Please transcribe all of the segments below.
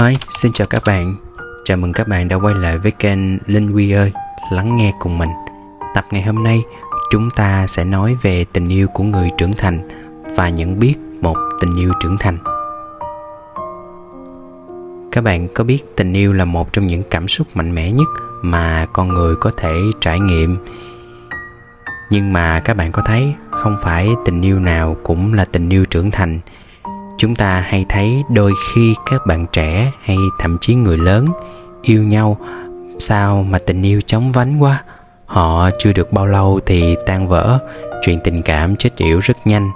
Hi, xin chào các bạn. Chào mừng các bạn đã quay lại với kênh Linh Quy ơi Lắng nghe cùng mình. Tập ngày hôm nay chúng ta sẽ nói về tình yêu của người trưởng thành Và nhận biết một tình yêu trưởng thành. Các bạn có biết tình yêu là một trong những cảm xúc mạnh mẽ nhất Mà con người có thể trải nghiệm? Nhưng mà các bạn có thấy Không phải tình yêu nào cũng là tình yêu trưởng thành chúng ta hay thấy đôi khi các bạn trẻ hay thậm chí người lớn yêu nhau, sao mà tình yêu chóng vánh quá? Họ chưa được bao lâu thì tan vỡ, chuyện tình cảm chết yểu rất nhanh.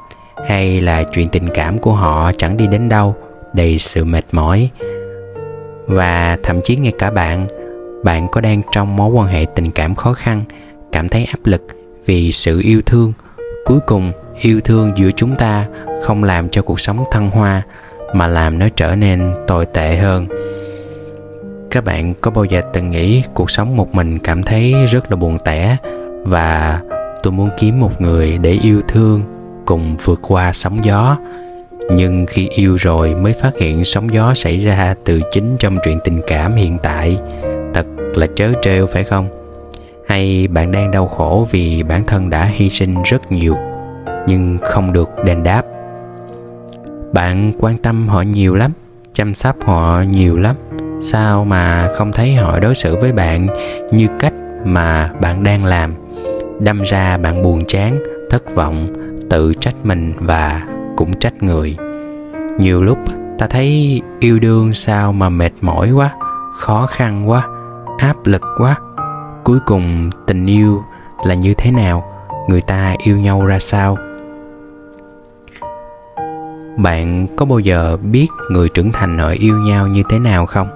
Hay là chuyện tình cảm của họ chẳng đi đến đâu, đầy sự mệt mỏi. Và thậm chí ngay cả bạn bạn có đang trong mối quan hệ tình cảm khó khăn, cảm thấy áp lực vì sự yêu thương cuối cùng, yêu thương giữa chúng ta không làm cho cuộc sống thăng hoa, mà làm nó trở nên tồi tệ hơn. Các bạn có bao giờ từng nghĩ cuộc sống một mình cảm thấy rất là buồn tẻ và tôi muốn kiếm một người để yêu thương cùng vượt qua sóng gió? Nhưng khi yêu rồi mới phát hiện sóng gió xảy ra từ chính trong chuyện tình cảm hiện tại, thật là trớ trêu phải không? Hay bạn đang đau khổ vì bản thân đã hy sinh rất nhiều, nhưng không được đền đáp. Bạn quan tâm họ nhiều lắm, chăm sóc họ nhiều lắm. Sao mà không thấy họ đối xử với bạn như cách mà bạn đang làm? Đâm ra bạn buồn chán, thất vọng, tự trách mình và cũng trách người. Nhiều lúc ta thấy yêu đương sao mà mệt mỏi quá, khó khăn quá, áp lực quá cuối cùng, tình yêu là như thế nào? Người ta yêu nhau ra sao? Bạn có bao giờ biết người trưởng thành họ yêu nhau như thế nào không?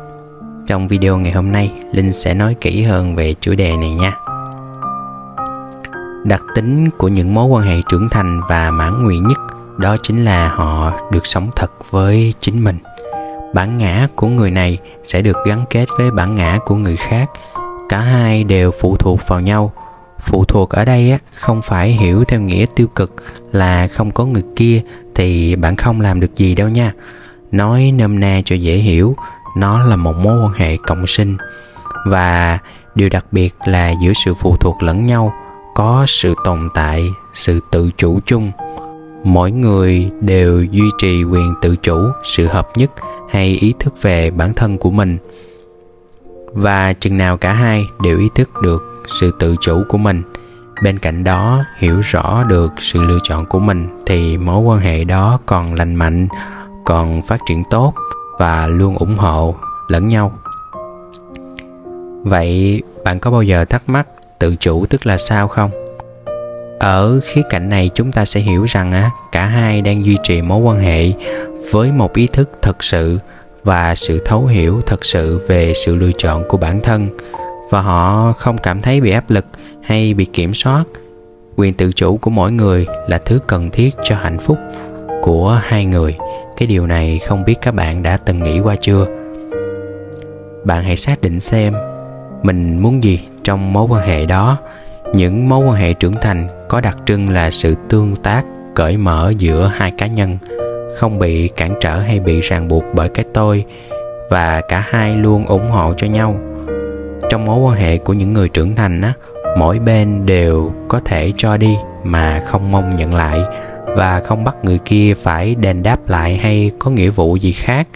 Trong video ngày hôm nay, linh sẽ nói kỹ hơn về chủ đề này nha. Đặc tính của những mối quan hệ trưởng thành và mãn nguyện nhất, đó chính là họ được sống thật với chính mình. Bản ngã của người này sẽ được gắn kết với bản ngã của người khác cả hai đều phụ thuộc vào nhau. Phụ thuộc ở đây á, không phải hiểu theo nghĩa tiêu cực là không có người kia thì bạn không làm được gì đâu nha. Nói nôm na cho dễ hiểu, nó là một mối quan hệ cộng sinh. Và điều đặc biệt là giữa sự phụ thuộc lẫn nhau, có sự tồn tại, sự tự chủ chung. Mỗi người đều duy trì quyền tự chủ, sự hợp nhất hay ý thức về bản thân của mình và chừng nào cả hai đều ý thức được sự tự chủ của mình, bên cạnh đó hiểu rõ được sự lựa chọn của mình, thì mối quan hệ đó còn lành mạnh, còn phát triển tốt và luôn ủng hộ lẫn nhau. Vậy bạn có bao giờ thắc mắc tự chủ tức là sao không? Ở khía cạnh này chúng ta sẽ hiểu rằng á, cả hai đang duy trì mối quan hệ với một ý thức thật sự và sự thấu hiểu thật sự về sự lựa chọn của bản thân. Và họ không cảm thấy bị áp lực hay bị kiểm soát. Quyền tự chủ của mỗi người là thứ cần thiết cho hạnh phúc của hai người. Cái điều này không biết các bạn đã từng nghĩ qua chưa? Bạn hãy xác định xem mình muốn gì trong mối quan hệ đó. Những mối quan hệ trưởng thành có đặc trưng là sự tương tác, cởi mở giữa hai cá nhân không bị cản trở hay bị ràng buộc bởi cái tôi, và cả hai luôn ủng hộ cho nhau. Trong mối quan hệ của những người trưởng thành á, mỗi bên đều có thể cho đi mà không mong nhận lại, và không bắt người kia phải đền đáp lại hay có nghĩa vụ gì khác.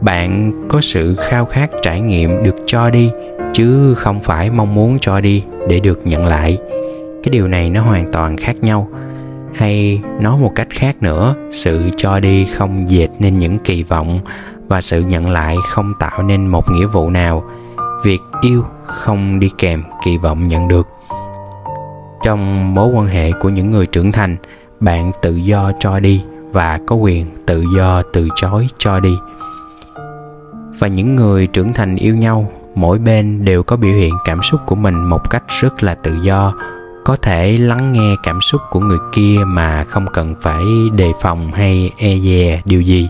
Bạn có sự khao khát trải nghiệm được cho đi, chứ không phải mong muốn cho đi để được nhận lại. Cái điều này nó hoàn toàn khác nhau hay nói một cách khác nữa, sự cho đi không dệt nên những kỳ vọng và sự nhận lại không tạo nên một nghĩa vụ nào. Việc yêu không đi kèm kỳ vọng nhận được. Trong mối quan hệ của những người trưởng thành, bạn tự do cho đi và có quyền tự do từ chối cho đi. Và những người trưởng thành yêu nhau, mỗi bên đều có biểu hiện cảm xúc của mình một cách rất là tự do có thể lắng nghe cảm xúc của người kia mà không cần phải đề phòng hay e dè điều gì.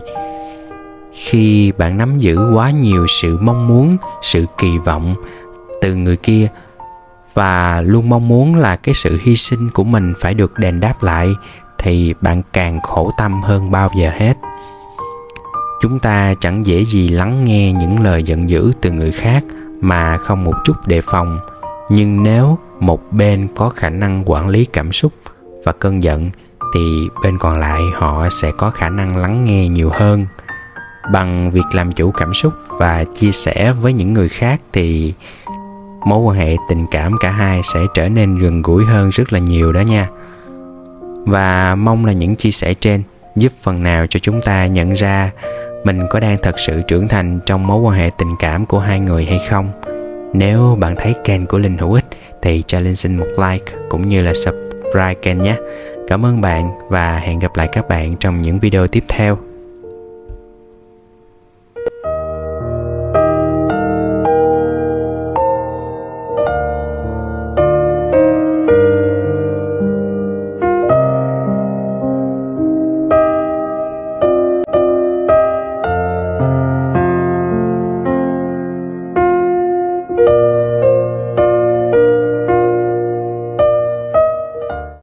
Khi bạn nắm giữ quá nhiều sự mong muốn, sự kỳ vọng từ người kia và luôn mong muốn là cái sự hy sinh của mình phải được đền đáp lại, thì bạn càng khổ tâm hơn bao giờ hết. Chúng ta chẳng dễ gì lắng nghe những lời giận dữ từ người khác mà không một chút đề phòng. Nhưng nếu một bên có khả năng quản lý cảm xúc và cơn giận, thì bên còn lại họ sẽ có khả năng lắng nghe nhiều hơn. Bằng việc làm chủ cảm xúc và chia sẻ với những người khác thì mối quan hệ tình cảm cả hai sẽ trở nên gần gũi hơn rất là nhiều đó nha. Và mong là những chia sẻ trên giúp phần nào cho chúng ta nhận ra mình có đang thật sự trưởng thành trong mối quan hệ tình cảm của hai người hay không. Nếu bạn thấy kênh của linh hữu ích thì cho linh xin một like cũng như là subscribe kênh nhé. Cảm ơn bạn và hẹn gặp lại các bạn trong những video tiếp theo.